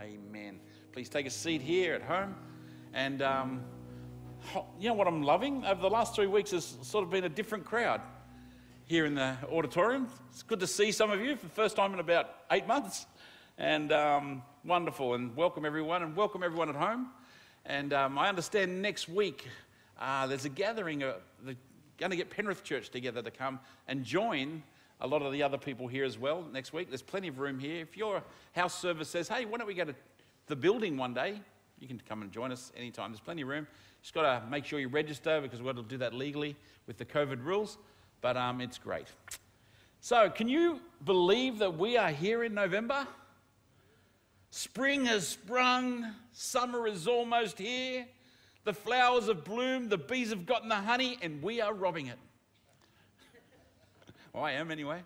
Amen. Please take a seat here at home. And um, you know what I'm loving? Over the last three weeks, has sort of been a different crowd here in the auditorium. It's good to see some of you for the first time in about eight months. And um, wonderful. And welcome everyone, and welcome everyone at home. And um, I understand next week uh, there's a gathering. Uh, they're going to get Penrith Church together to come and join a lot of the other people here as well next week. There's plenty of room here. If your house service says, hey, why don't we go to the building one day? You can come and join us anytime. There's plenty of room. Just got to make sure you register because we've got to do that legally with the COVID rules. But um, it's great. So, can you believe that we are here in November? Spring has sprung, summer is almost here, the flowers have bloomed, the bees have gotten the honey, and we are robbing it. I am anyway.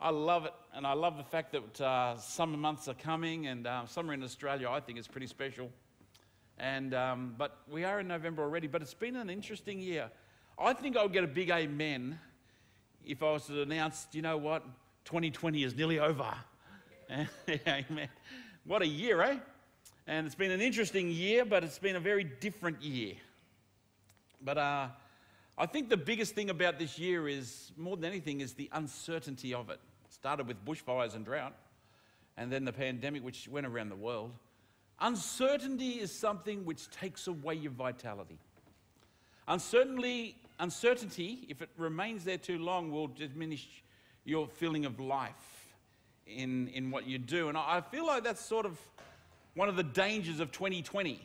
I love it, and I love the fact that uh, summer months are coming, and uh, summer in Australia I think is pretty special. And, um, but we are in November already, but it's been an interesting year. I think I'll get a big amen if I was to announce, you know what, 2020 is nearly over. amen. What a year, eh? And it's been an interesting year, but it's been a very different year. But uh, I think the biggest thing about this year is, more than anything, is the uncertainty of it. it. Started with bushfires and drought, and then the pandemic, which went around the world. Uncertainty is something which takes away your vitality. Uncertainty, uncertainty, if it remains there too long, will diminish your feeling of life in, in what you do. And I feel like that's sort of one of the dangers of 2020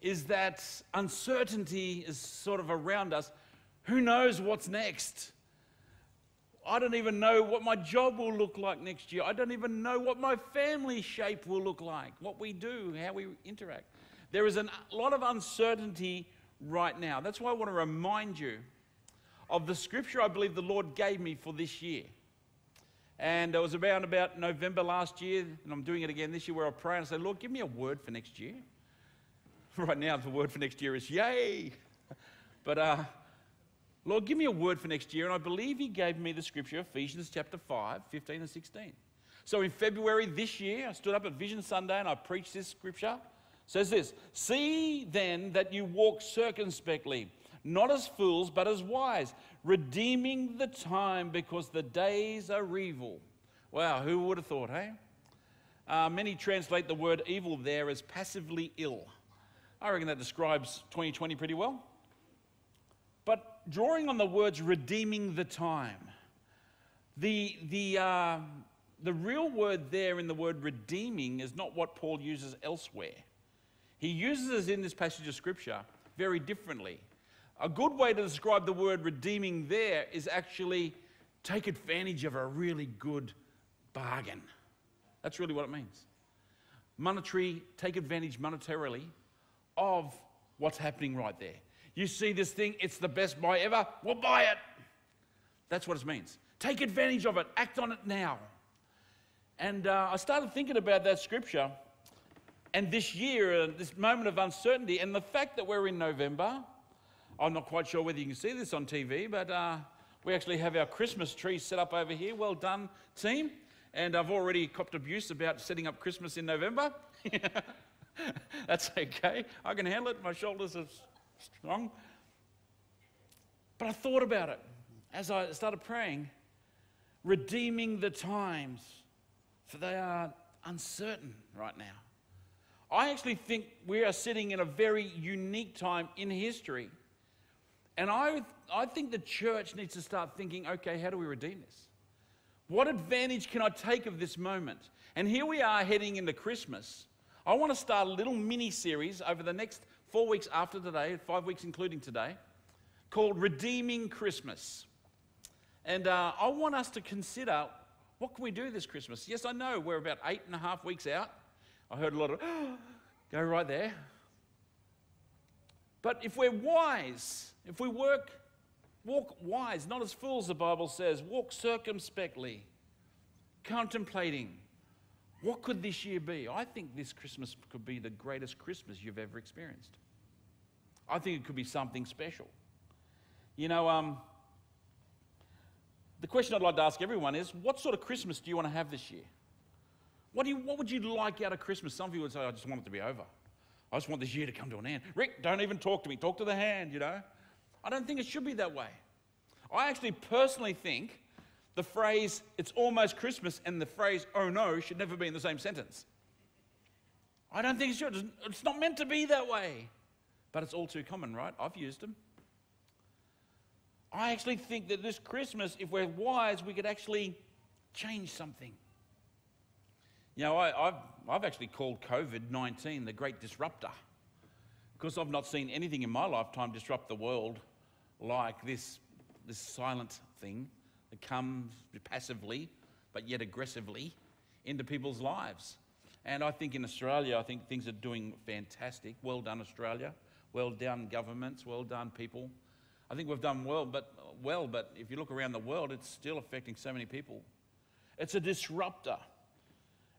is that uncertainty is sort of around us. Who knows what's next? I don't even know what my job will look like next year. I don't even know what my family shape will look like, what we do, how we interact. There is a lot of uncertainty right now. That's why I want to remind you of the scripture I believe the Lord gave me for this year. And it was around about November last year, and I'm doing it again this year, where I pray and I say, Lord, give me a word for next year. right now, the word for next year is yay. but, uh, Lord, give me a word for next year. And I believe He gave me the scripture, Ephesians chapter 5, 15 and 16. So in February this year, I stood up at Vision Sunday and I preached this scripture. It says this See then that you walk circumspectly, not as fools, but as wise redeeming the time because the days are evil. Wow, who would have thought, hey? Uh, many translate the word evil there as passively ill. I reckon that describes 2020 pretty well. But drawing on the words redeeming the time, the, the, uh, the real word there in the word redeeming is not what Paul uses elsewhere. He uses it in this passage of Scripture very differently. A good way to describe the word redeeming there is actually take advantage of a really good bargain. That's really what it means. Monetary, take advantage monetarily of what's happening right there. You see this thing, it's the best buy ever, we'll buy it. That's what it means. Take advantage of it, act on it now. And uh, I started thinking about that scripture and this year, uh, this moment of uncertainty, and the fact that we're in November I'm not quite sure whether you can see this on TV, but uh, we actually have our Christmas tree set up over here. Well done, team. And I've already copped abuse about setting up Christmas in November. That's okay. I can handle it. My shoulders are strong. But I thought about it as I started praying, redeeming the times, for they are uncertain right now. I actually think we are sitting in a very unique time in history and I, I think the church needs to start thinking okay, how do we redeem this? What advantage can I take of this moment? And here we are heading into Christmas. I want to start a little mini series over the next four weeks after today, five weeks including today, called Redeeming Christmas. And uh, I want us to consider what can we do this Christmas? Yes, I know we're about eight and a half weeks out. I heard a lot of, go right there. But if we're wise, if we work, walk wise, not as fools, the Bible says, walk circumspectly, contemplating, what could this year be? I think this Christmas could be the greatest Christmas you've ever experienced. I think it could be something special. You know, um, the question I'd like to ask everyone is what sort of Christmas do you want to have this year? What, do you, what would you like out of Christmas? Some of you would say, I just want it to be over. I just want this year to come to an end. Ric, don't even talk to me. Talk to the hand, you know. I don't think it should be that way. I actually personally think the phrase, it's almost Christmas, and the phrase, oh no, should never be in the same sentence. I don't think it should. It's not meant to be that way. But it's all too common, right? I've used them. I actually think that this Christmas, if we're wise, we could actually change something. You know, I, have I've actually called COVID 19 the great disruptor because I've not seen anything in my lifetime disrupt the world like this, this silent thing that comes passively but yet aggressively into people's lives. And I think in Australia, I think things are doing fantastic. Well done, Australia. Well done, governments. Well done, people. I think we've done well, but well, but if you look around the world, it's still affecting so many people. It's a disruptor.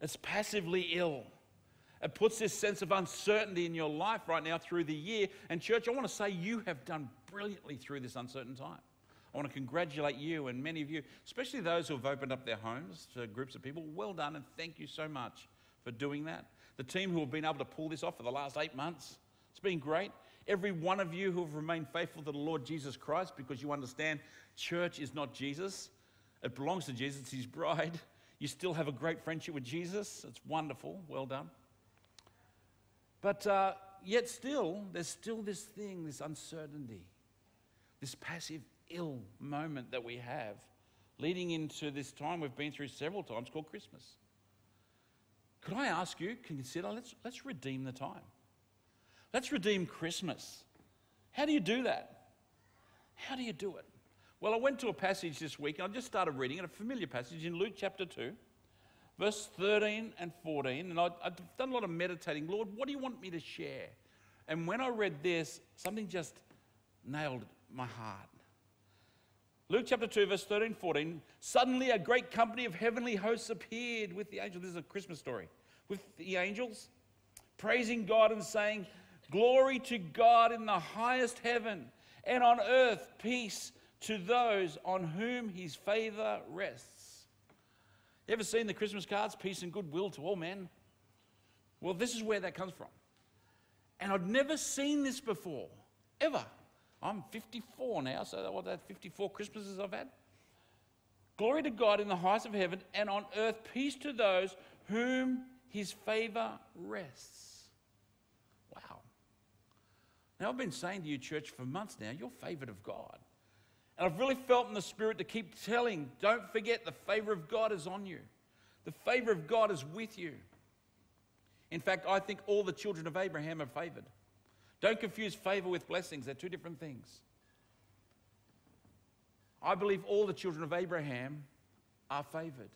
It's passively ill. It puts this sense of uncertainty in your life right now through the year. And, church, I want to say you have done brilliantly through this uncertain time. I want to congratulate you and many of you, especially those who have opened up their homes to groups of people. Well done, and thank you so much for doing that. The team who have been able to pull this off for the last eight months, it's been great. Every one of you who have remained faithful to the Lord Jesus Christ because you understand church is not Jesus, it belongs to Jesus, it's his bride. You still have a great friendship with Jesus. It's wonderful. Well done. But uh, yet, still, there's still this thing, this uncertainty, this passive ill moment that we have leading into this time we've been through several times called Christmas. Could I ask you, consider, let's, let's redeem the time. Let's redeem Christmas. How do you do that? How do you do it? Well, I went to a passage this week and I just started reading it, a familiar passage in Luke chapter 2, verse 13 and 14. And i have done a lot of meditating. Lord, what do you want me to share? And when I read this, something just nailed my heart. Luke chapter 2, verse 13, 14. Suddenly a great company of heavenly hosts appeared with the angels. This is a Christmas story. With the angels, praising God and saying, Glory to God in the highest heaven, and on earth peace to those on whom his favor rests. You ever seen the Christmas cards? Peace and goodwill to all men. Well, this is where that comes from. And I'd never seen this before, ever. I'm 54 now, so what that 54 Christmases I've had. Glory to God in the heights of heaven, and on earth peace to those whom his favor rests. Wow. Now, I've been saying to you, church, for months now, you're favored of God. And I've really felt in the Spirit to keep telling, don't forget the favor of God is on you. The favor of God is with you. In fact, I think all the children of Abraham are favored. Don't confuse favor with blessings, they're two different things. I believe all the children of Abraham are favored.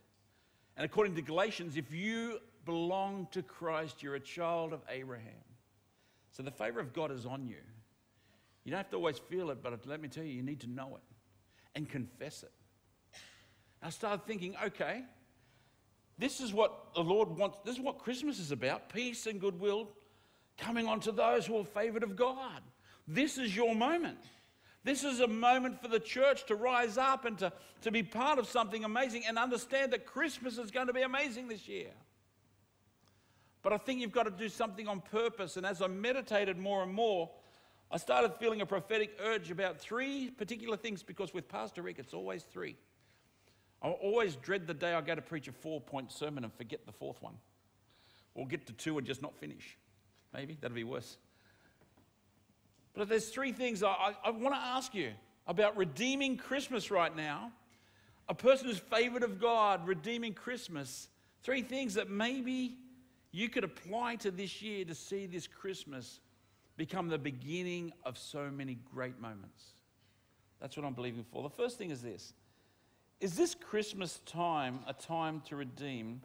And according to Galatians, if you belong to Christ, you're a child of Abraham. So the favor of God is on you. You don't have to always feel it, but let me tell you, you need to know it and confess it. I started thinking, okay, this is what the Lord wants, this is what Christmas is about peace and goodwill coming on to those who are favored of God. This is your moment. This is a moment for the church to rise up and to, to be part of something amazing and understand that Christmas is going to be amazing this year. But I think you've got to do something on purpose. And as I meditated more and more, I started feeling a prophetic urge about three particular things because with Pastor Ric, it's always three. I always dread the day I go to preach a four point sermon and forget the fourth one, or get to two and just not finish. Maybe that'd be worse. But there's three things I, I, I want to ask you about redeeming Christmas right now. A person who's favored of God, redeeming Christmas. Three things that maybe you could apply to this year to see this Christmas become the beginning of so many great moments. That's what I'm believing for. The first thing is this Is this Christmas time a time to redeem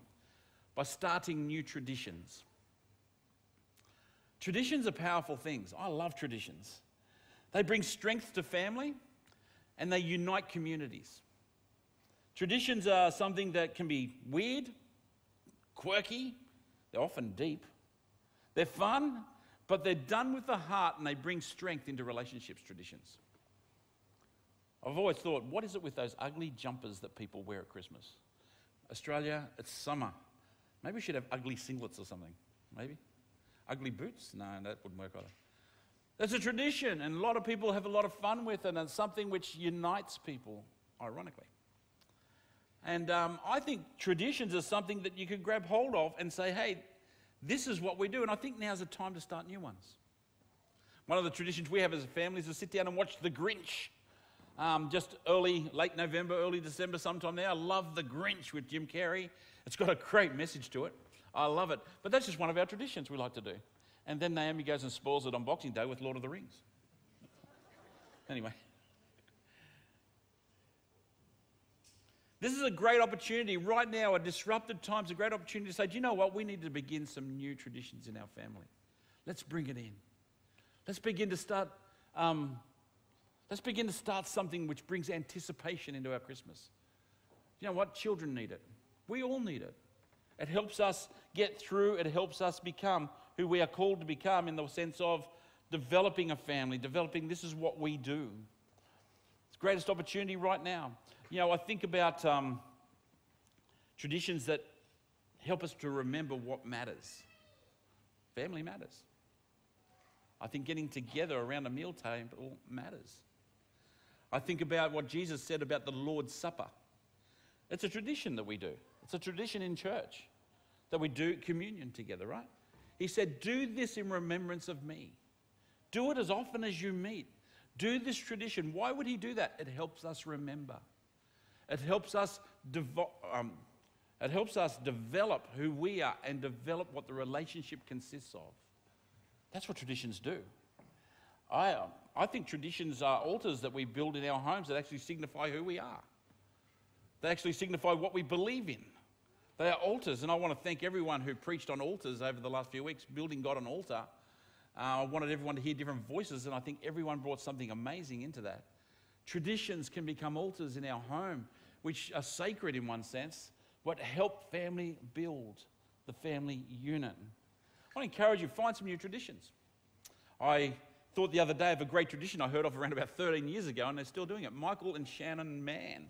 by starting new traditions? Traditions are powerful things. I love traditions. They bring strength to family and they unite communities. Traditions are something that can be weird, quirky, they're often deep. They're fun, but they're done with the heart and they bring strength into relationships, traditions. I've always thought, what is it with those ugly jumpers that people wear at Christmas? Australia, it's summer. Maybe we should have ugly singlets or something. Maybe. Ugly boots? No, that wouldn't work either. That's a tradition, and a lot of people have a lot of fun with it, and it's something which unites people, ironically. And um, I think traditions are something that you can grab hold of and say, hey, this is what we do. And I think now's the time to start new ones. One of the traditions we have as a family is to sit down and watch The Grinch. Um, just early, late November, early December, sometime now. I love The Grinch with Jim Carrey. It's got a great message to it. I love it. But that's just one of our traditions we like to do. And then Naomi goes and spoils it on Boxing Day with Lord of the Rings. Anyway. This is a great opportunity right now, a disrupted time, is a great opportunity to say, do you know what? We need to begin some new traditions in our family. Let's bring it in. Let's begin to start. Um, let's begin to start something which brings anticipation into our Christmas. You know what? Children need it. We all need it. It helps us get through. It helps us become who we are called to become in the sense of developing a family, developing this is what we do. It's the greatest opportunity right now. You know, I think about um, traditions that help us to remember what matters. Family matters. I think getting together around a meal table matters. I think about what Jesus said about the Lord's Supper. It's a tradition that we do, it's a tradition in church that we do communion together, right? He said, Do this in remembrance of me. Do it as often as you meet. Do this tradition. Why would he do that? It helps us remember. It helps us, devo- um, it helps us develop who we are and develop what the relationship consists of. That's what traditions do. I, uh, I think traditions are altars that we build in our homes that actually signify who we are. They actually signify what we believe in. They are altars, and I want to thank everyone who preached on altars over the last few weeks, building God an altar. Uh, I wanted everyone to hear different voices, and I think everyone brought something amazing into that. Traditions can become altars in our home which are sacred in one sense, but help family build the family unit. I want to encourage you, find some new traditions. I thought the other day of a great tradition I heard of around about 13 years ago, and they're still doing it. Michael and Shannon Mann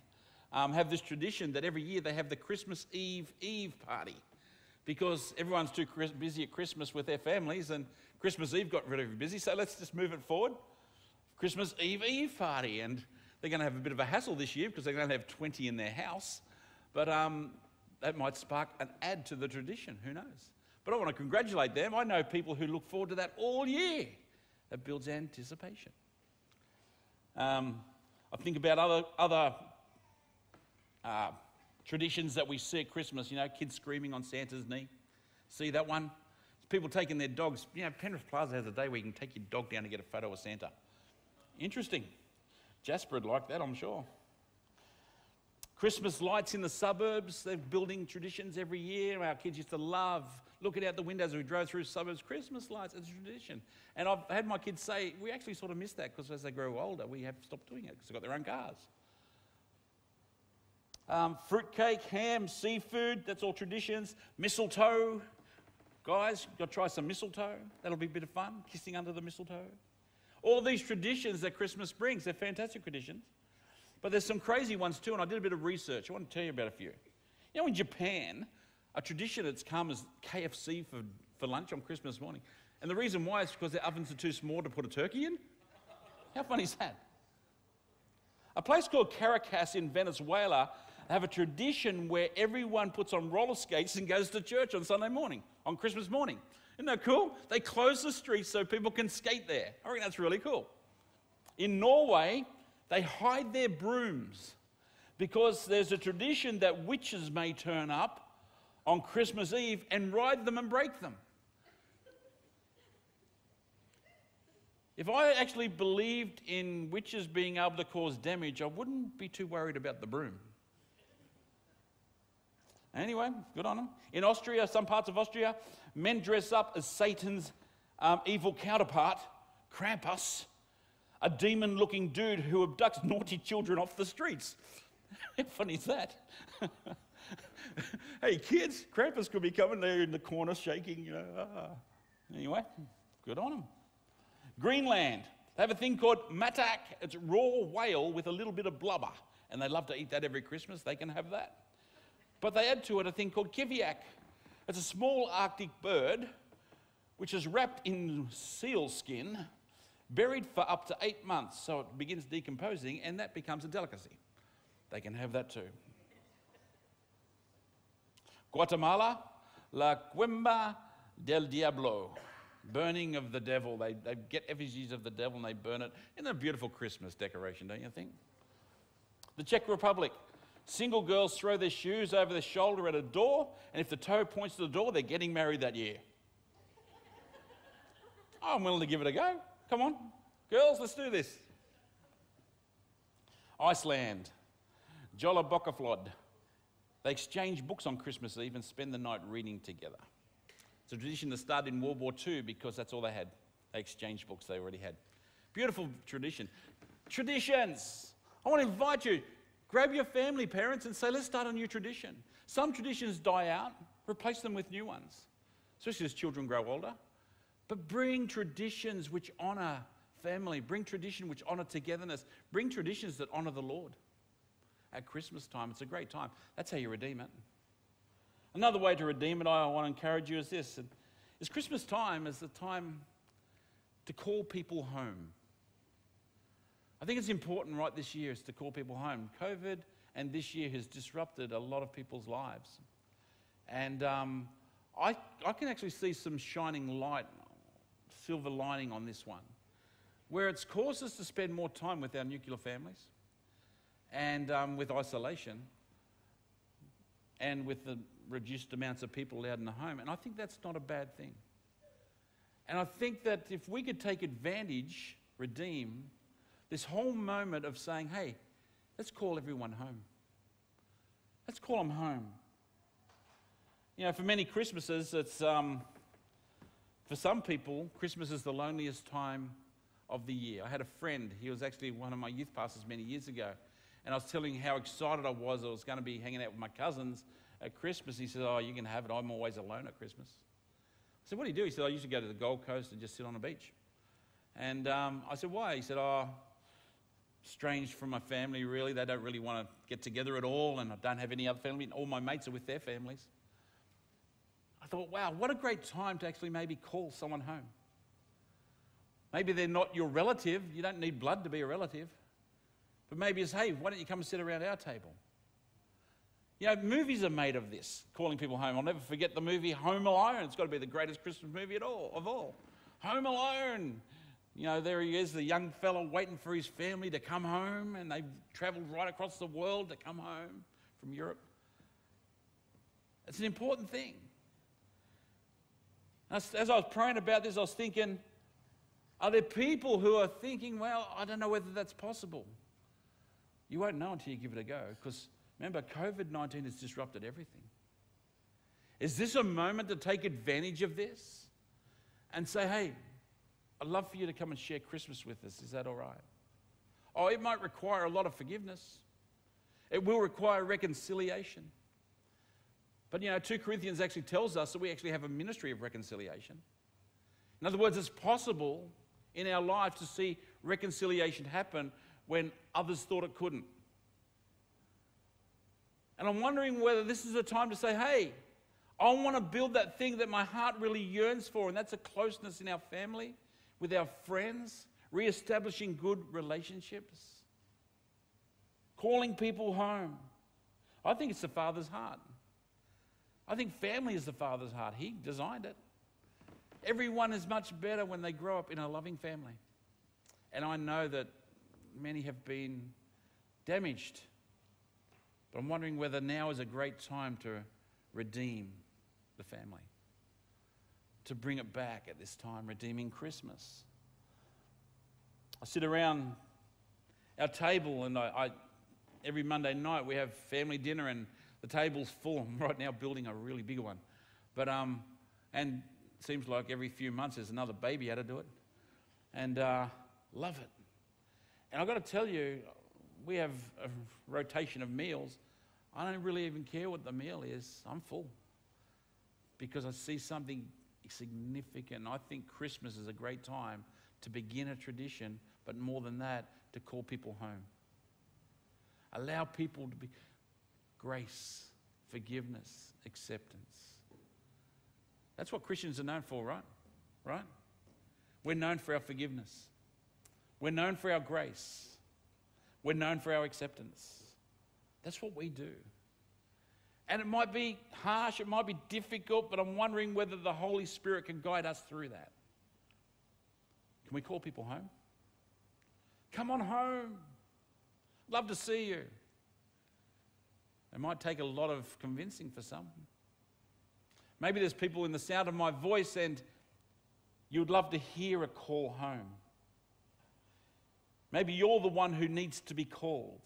um, have this tradition that every year they have the Christmas Eve Eve party because everyone's too busy at Christmas with their families, and Christmas Eve got really busy, so let's just move it forward. Christmas Eve Eve party, and they're going to have a bit of a hassle this year because they're going to have 20 in their house. But um, that might spark an add to the tradition. Who knows? But I want to congratulate them. I know people who look forward to that all year. That builds anticipation. Um, I think about other, other uh, traditions that we see at Christmas. You know, kids screaming on Santa's knee. See that one? People taking their dogs. You know, Penrith Plaza has a day where you can take your dog down to get a photo of Santa. Interesting. Jasper would like that, I'm sure. Christmas lights in the suburbs, they're building traditions every year. Our kids used to love looking out the windows as we drove through suburbs. Christmas lights, it's a tradition. And I've had my kids say, we actually sort of miss that because as they grow older, we have stopped doing it because they've got their own cars. Um, fruitcake, ham, seafood, that's all traditions. Mistletoe. Guys, got to try some mistletoe. That'll be a bit of fun, kissing under the mistletoe. All these traditions that Christmas brings, they're fantastic traditions. But there's some crazy ones too, and I did a bit of research. I want to tell you about a few. You know, in Japan, a tradition that's come is KFC for, for lunch on Christmas morning. And the reason why is because their ovens are too small to put a turkey in. How funny is that? A place called Caracas in Venezuela have a tradition where everyone puts on roller skates and goes to church on Sunday morning, on Christmas morning. Isn't that cool? They close the streets so people can skate there. I reckon that's really cool. In Norway, they hide their brooms because there's a tradition that witches may turn up on Christmas Eve and ride them and break them. If I actually believed in witches being able to cause damage, I wouldn't be too worried about the broom. Anyway, good on them. In Austria, some parts of Austria, men dress up as Satan's um, evil counterpart, Krampus, a demon looking dude who abducts naughty children off the streets. How funny is that? hey, kids, Krampus could be coming there in the corner shaking. You know, ah. Anyway, good on them. Greenland, they have a thing called matak. It's raw whale with a little bit of blubber. And they love to eat that every Christmas. They can have that. But they add to it a thing called kiviak, It's a small Arctic bird which is wrapped in seal skin, buried for up to eight months, so it begins decomposing, and that becomes a delicacy. They can have that too. Guatemala, La Quema del Diablo, burning of the devil. They, they get effigies of the devil and they burn it. in a beautiful Christmas decoration, don't you think? The Czech Republic, single girls throw their shoes over their shoulder at a door, and if the toe points to the door, they're getting married that year. Oh, I'm willing to give it a go. Come on, girls, let's do this. Iceland, Jólabókaflóð. They exchange books on Christmas Eve and spend the night reading together. It's a tradition that started in World War II because that's all they had. They exchanged books they already had. Beautiful tradition. Traditions. I want to invite you, grab your family, parents, and say, let's start a new tradition. Some traditions die out, replace them with new ones, especially as children grow older. But bring traditions which honor family, bring tradition which honor togetherness, bring traditions that honor the Lord. At Christmas time, it's a great time. That's how you redeem it. Another way to redeem it, I want to encourage you is this is Christmas time is the time to call people home. I think it's important right this year is to call people home. COVID and this year has disrupted a lot of people's lives. And um, I, I can actually see some shining light silver lining on this one, where it's caused us to spend more time with our nuclear families and um, with isolation and with the reduced amounts of people allowed in the home. And I think that's not a bad thing. And I think that if we could take advantage, redeem, this whole moment of saying, hey, let's call everyone home. Let's call them home. You know, for many Christmases, it's. Um, for some people, Christmas is the loneliest time of the year. I had a friend, he was actually one of my youth pastors many years ago, and I was telling him how excited I was. I was going to be hanging out with my cousins at Christmas. He said, Oh, you can have it. I'm always alone at Christmas. I said, What do you do? He said, I used to go to the Gold Coast and just sit on the beach. And um, I said, Why? He said, Oh, strange from my family, really. They don't really want to get together at all, and I don't have any other family. All my mates are with their families. I thought, wow, what a great time to actually maybe call someone home. Maybe they're not your relative. You don't need blood to be a relative. But maybe it's, hey, why don't you come and sit around our table? You know, movies are made of this, calling people home. I'll never forget the movie Home Alone. It's got to be the greatest Christmas movie at all, of all. Home Alone. You know, there he is, the young fellow waiting for his family to come home, and they've traveled right across the world to come home from Europe. It's an important thing. As, I was praying about this, I was thinking, are there people who are thinking, well, I don't know whether that's possible? You won't know until you give it a go because remember, COVID 19 has disrupted everything. Is this a moment to take advantage of this and say, hey, I'd love for you to come and share Christmas with us? Is that all right? Oh, it might require a lot of forgiveness, it will require reconciliation. But you know, 2 Corinthians actually tells us that we actually have a ministry of reconciliation. In other words, it's possible in our life to see reconciliation happen when others thought it couldn't. And I'm wondering whether this is a time to say, hey, I want to build that thing that my heart really yearns for, and that's a closeness in our family, with our friends, re establishing good relationships, calling people home. I think it's the Father's heart. I think family is the Father's heart. He designed it. Everyone is much better when they grow up in a loving family. And I know that many have been damaged. But I'm wondering whether now is a great time to redeem the family, to bring it back at this time, redeeming Christmas. I sit around our table, and I, I every Monday night we have family dinner, and the table's full. I'm right now building a really big one. But, um, and it seems like every few months there's another baby added to it. And uh, love it. And I've got to tell you, we have a rotation of meals. I don't really even care what the meal is. I'm full because I see something significant. I think Christmas is a great time to begin a tradition, but more than that, to call people home. Allow people to be grace, forgiveness, acceptance. That's what Christians are known for, right? Right? We're known for our forgiveness. We're known for our grace. We're known for our acceptance. That's what we do. And it might be harsh, it might be difficult, but I'm wondering whether the Holy Spirit can guide us through that. Can we call people home? Come on home. Love to see you. It might take a lot of convincing for some. Maybe there's people in the sound of my voice and you would love to hear a call home. Maybe you're the one who needs to be called.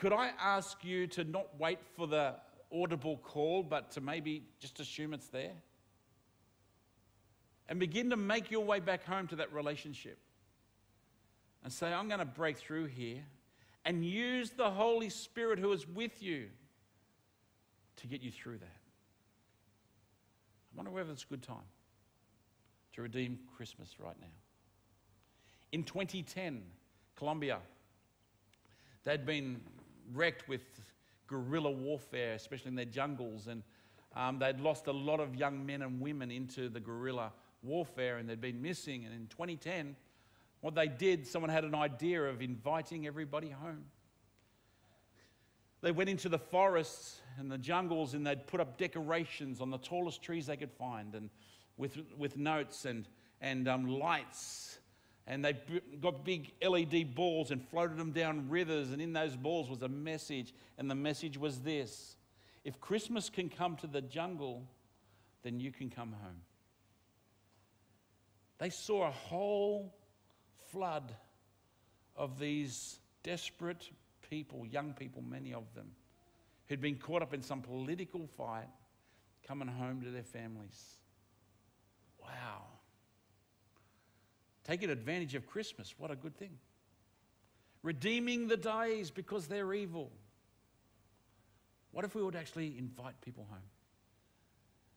Could I ask you to not wait for the audible call, but to maybe just assume it's there? And begin to make your way back home to that relationship. And say, I'm going to break through here and use the Holy Spirit who is with you to get you through that. I wonder whether it's a good time to redeem Christmas right now. In 2010, Colombia, they'd been wrecked with guerrilla warfare, especially in their jungles, and um, they'd lost a lot of young men and women into the guerrilla warfare, and they'd been missing. And in 2010, what they did, someone had an idea of inviting everybody home. They went into the forests and the jungles and they'd put up decorations on the tallest trees they could find and with, with notes and, and um, lights. And they got big LED balls and floated them down rivers. And in those balls was a message. And the message was this If Christmas can come to the jungle, then you can come home. They saw a whole flood of these desperate people, young people, many of them, who'd been caught up in some political fight, coming home to their families. Wow. Taking advantage of Christmas, what a good thing. Redeeming the days because they're evil. What if we would actually invite people home?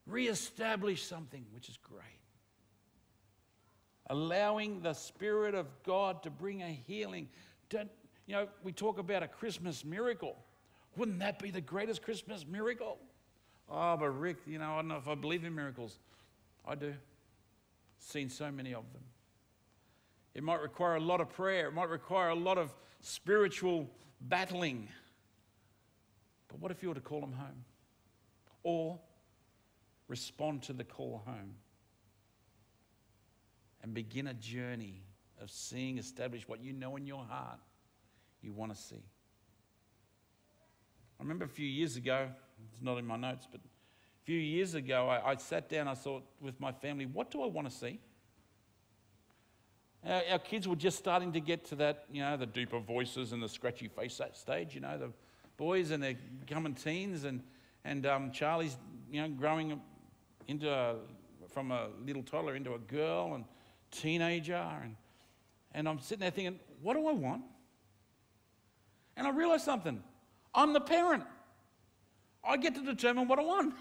Re-establish something, which is great. Allowing the Spirit of God to bring a healing. Don't, you know, we talk about a Christmas miracle. Wouldn't that be the greatest Christmas miracle? Oh, but Ric, you know, I don't know if I believe in miracles. I do. Seen so many of them. It might require a lot of prayer, it might require a lot of spiritual battling. But what if you were to call them home? Or respond to the call home and begin a journey of seeing establish what you know in your heart you want to see. I remember a few years ago, it's not in my notes, but a few years ago, I, I sat down, I thought with my family, what do I want to see? Our, kids were just starting to get to that, you know, the deeper voices and the scratchy face that stage, you know, the boys and they're becoming teens, and, and um, Charlie's, you know, growing into a, from a little toddler into a girl and teenager. And, and I'm sitting there thinking, what do I want? And I realized something I'm the parent, I get to determine what I want.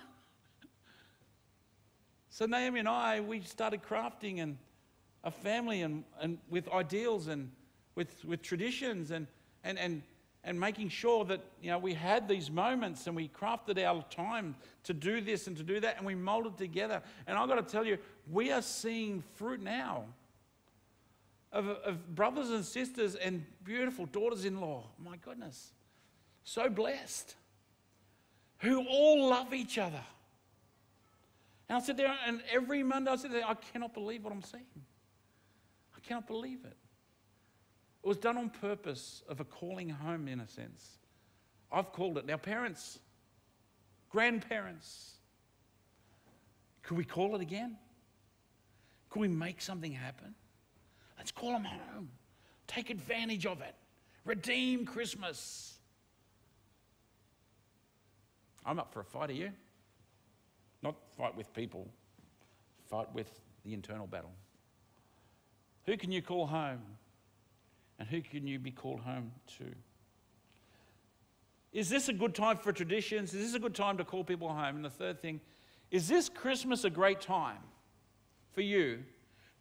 so Naomi and I, we started crafting and a family and, and with ideals and with, with traditions and, and, and, and making sure that you know, we had these moments and we crafted our time to do this and to do that and we molded together. And I've got to tell you, we are seeing fruit now of, of brothers and sisters and beautiful daughters in law. My goodness. So blessed. Who all love each other. And I sit there, and every Monday I sit there, I cannot believe what I'm seeing. Cannot believe it. It was done on purpose of a calling home, in a sense. I've called it. Now, parents, grandparents, could we call it again? Could we make something happen? Let's call them home. Take advantage of it. Redeem Christmas. I'm up for a fight, are you? Not fight with people, fight with the internal battle. Who can you call home? And who can you be called home to? Is this a good time for traditions? Is this a good time to call people home? And the third thing, is this Christmas a great time for you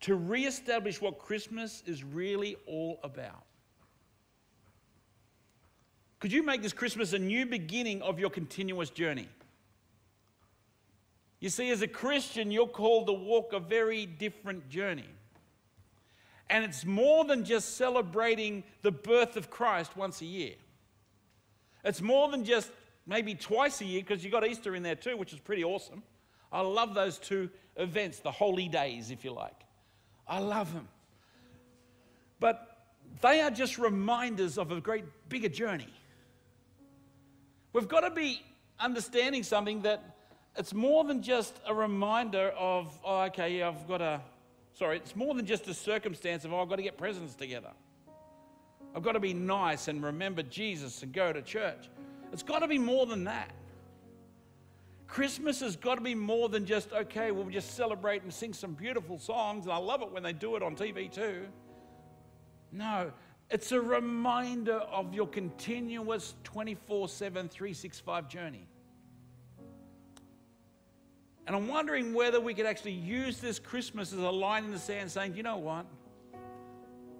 to reestablish what Christmas is really all about. Could you make this Christmas a new beginning of your continuous journey? You see, as a Christian, you're called to walk a very different journey. And it's more than just celebrating the birth of Christ once a year. It's more than just maybe twice a year, because you've got Easter in there too, which is pretty awesome. I love those two events, the holy days, if you like. I love them. But they are just reminders of a great bigger journey. We've got to be understanding something that it's more than just a reminder of, oh, okay, yeah, I've got a, sorry, it's more than just a circumstance of, oh, I've got to get presents together. I've got to be nice and remember Jesus and go to church. It's got to be more than that. Christmas has got to be more than just, okay, we'll just celebrate and sing some beautiful songs, and I love it when they do it on TV too. No, it's a reminder of your continuous 24 7, 365 journey. And I'm wondering whether we could actually use this Christmas as a line in the sand saying, you know what?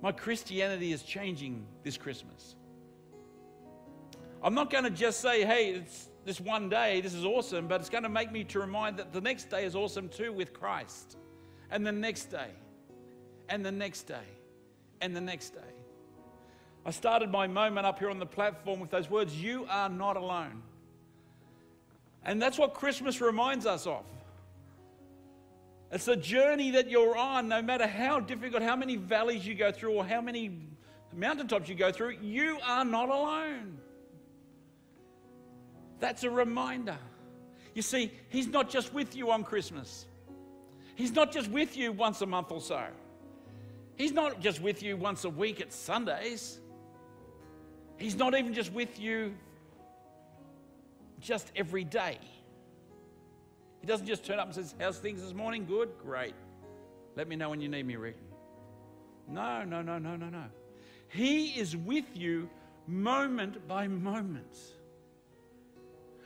My Christianity is changing this Christmas. I'm not going to just say, hey, it's this one day, this is awesome, but it's going to make me to remind that the next day is awesome too with Christ. And the next day, and the next day, and the next day. I started my moment up here on the platform with those words, You are not alone. And that's what Christmas reminds us of. It's a journey that you're on, no matter how difficult, how many valleys you go through, or how many mountaintops you go through, you are not alone. That's a reminder. You see, He's not just with you on Christmas, He's not just with you once a month or so, He's not just with you once a week at Sundays. He's not even just with you just every day. He doesn't just turn up and says, How's things this morning? Good? Great. Let me know when you need me, Ric. No, no, no, no, no, no. He is with you moment by moment.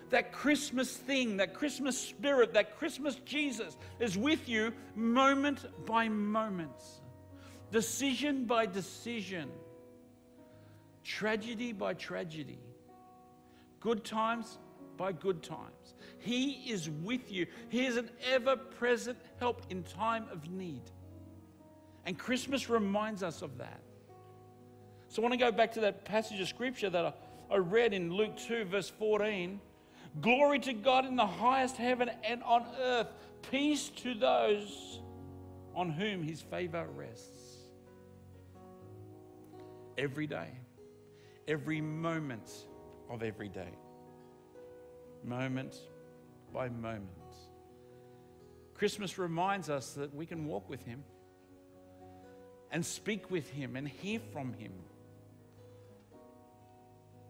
That Christmas thing, that Christmas spirit, that Christmas Jesus is with you moment by moment, decision by decision, tragedy by tragedy, good times by good times. He is with you. He is an ever present help in time of need. And Christmas reminds us of that. So I want to go back to that passage of scripture that I read in Luke 2, verse 14. Glory to God in the highest heaven and on earth, peace to those on whom his favor rests. Every day, every moment of every day moment by moment. Christmas reminds us that we can walk with Him and speak with Him and hear from Him.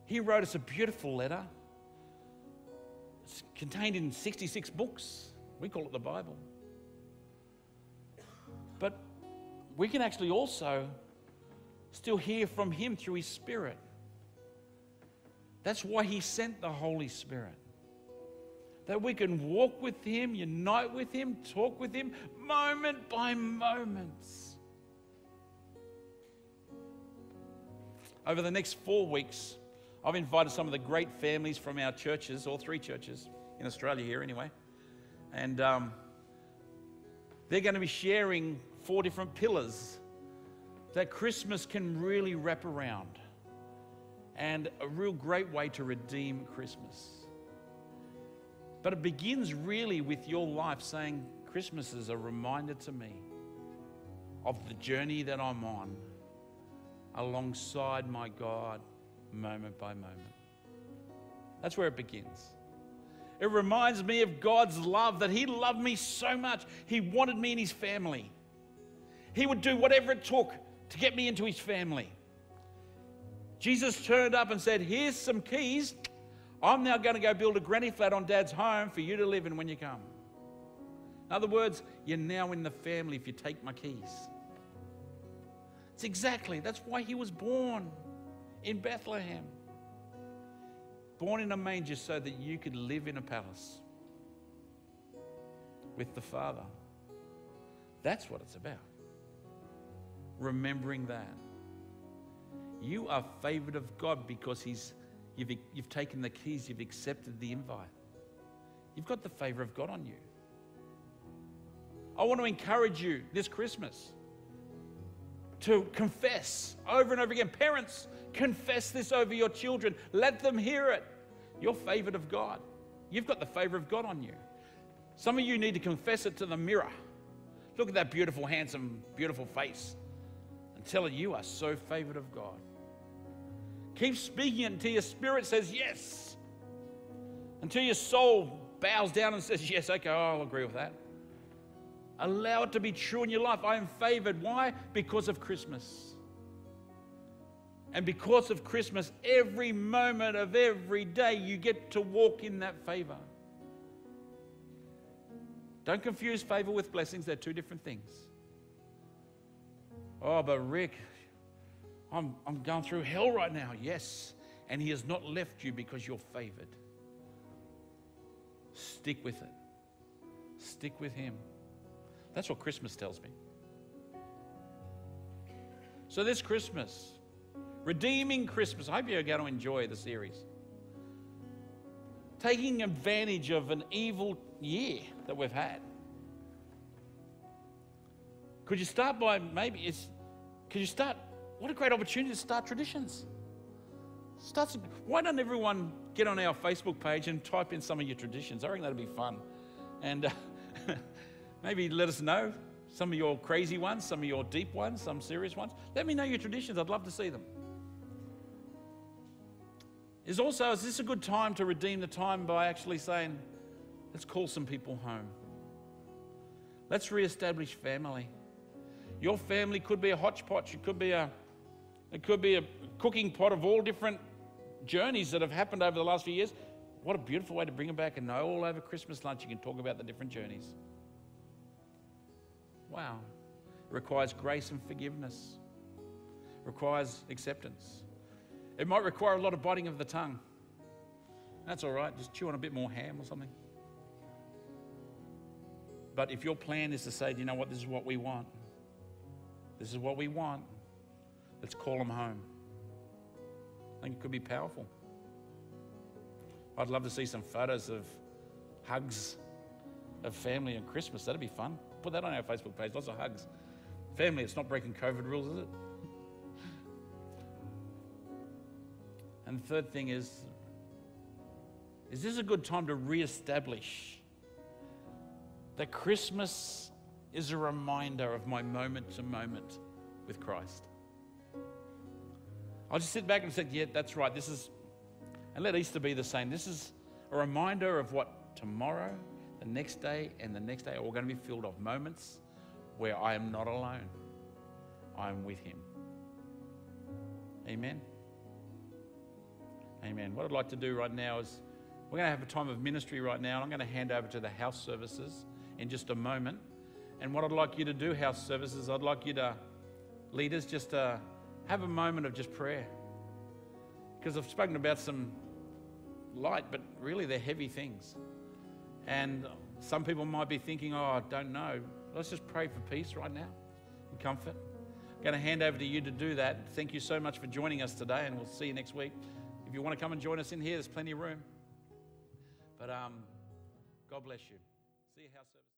He wrote us a beautiful letter. It's contained in 66 books. We call it the Bible. But we can actually also still hear from Him through His Spirit. That's why He sent the Holy Spirit that we can walk with Him, unite with Him, talk with Him moment by moment. Over the next four weeks, I've invited some of the great families from our churches, all three churches in Australia here anyway. And um, they're going to be sharing four different pillars that Christmas can really wrap around and a real great way to redeem Christmas. But it begins really with your life saying, Christmas is a reminder to me of the journey that I'm on alongside my God moment by moment. That's where it begins. It reminds me of God's love that He loved me so much. He wanted me in His family. He would do whatever it took to get me into His family. Jesus turned up and said, Here's some keys. I'm now going to go build a granny flat on dad's home for you to live in when you come. In other words, you're now in the family if you take my keys. It's exactly, that's why he was born in Bethlehem. Born in a manger so that you could live in a palace with the Father. That's what it's about. Remembering that. You are favored of God because He's You've, you've taken the keys, you've accepted the invite. You've got the favor of God on you. I want to encourage you this Christmas to confess over and over again. Parents, confess this over your children. Let them hear it. You're favored of God. You've got the favor of God on you. Some of you need to confess it to the mirror. Look at that beautiful, handsome, beautiful face and tell it you are so favored of God. Keep speaking until your spirit says yes. Until your soul bows down and says, Yes, okay, I'll agree with that. Allow it to be true in your life. I am favored. Why? Because of Christmas. And because of Christmas, every moment of every day you get to walk in that favor. Don't confuse favor with blessings, they're two different things. Oh, but Ric, I'm, I'm going through hell right now. Yes. And He has not left you because you're favored. Stick with it, stick with Him. That's what Christmas tells me. So, this Christmas, redeeming Christmas, I hope you're going to enjoy the series. Taking advantage of an evil year that we've had. Could you start by maybe it's, could you start, what a great opportunity to start traditions. Start some, why don't everyone get on our Facebook page and type in some of your traditions? I reckon that'd be fun. And uh, maybe let us know some of your crazy ones, some of your deep ones, some serious ones. Let me know your traditions. I'd love to see them. Is also, is this a good time to redeem the time by actually saying, let's call some people home? Let's re-establish family. Your family could be a hodgepodge. It could be a, it could be a cooking pot of all different journeys that have happened over the last few years. What a beautiful way to bring them back and know all over Christmas lunch you can talk about the different journeys. Wow. It requires grace and forgiveness. It requires acceptance. It might require a lot of biting of the tongue. That's all right. Just chew on a bit more ham or something. But if your plan is to say, do you know what, this is what we want, this is what we want, let's call them home. I think it could be powerful. I'd love to see some photos of hugs of family and Christmas. That'd be fun. Put that on our Facebook page. Lots of hugs. Family, it's not breaking COVID rules, is it? And the third thing is is this a good time to re-establish that Christmas is a reminder of my moment to moment with Christ? I'll just sit back and say, yeah, that's right. This is, and let Easter be the same. This is a reminder of what tomorrow, the next day, and the next day are all going to be filled of moments where I am not alone. I am with Him. Amen. Amen. What I'd like to do right now is we're going to have a time of ministry right now, and I'm going to hand over to the house services in just a moment. And what I'd like you to do, house services, I'd like you to, leaders, just to have a moment of just prayer. Because I've spoken about some light, but really they're heavy things. And some people might be thinking, oh, I don't know. Let's just pray for peace right now and comfort. I'm going to hand over to you to do that. Thank you so much for joining us today, and we'll see you next week. If you want to come and join us in here, there's plenty of room. But um, God bless you.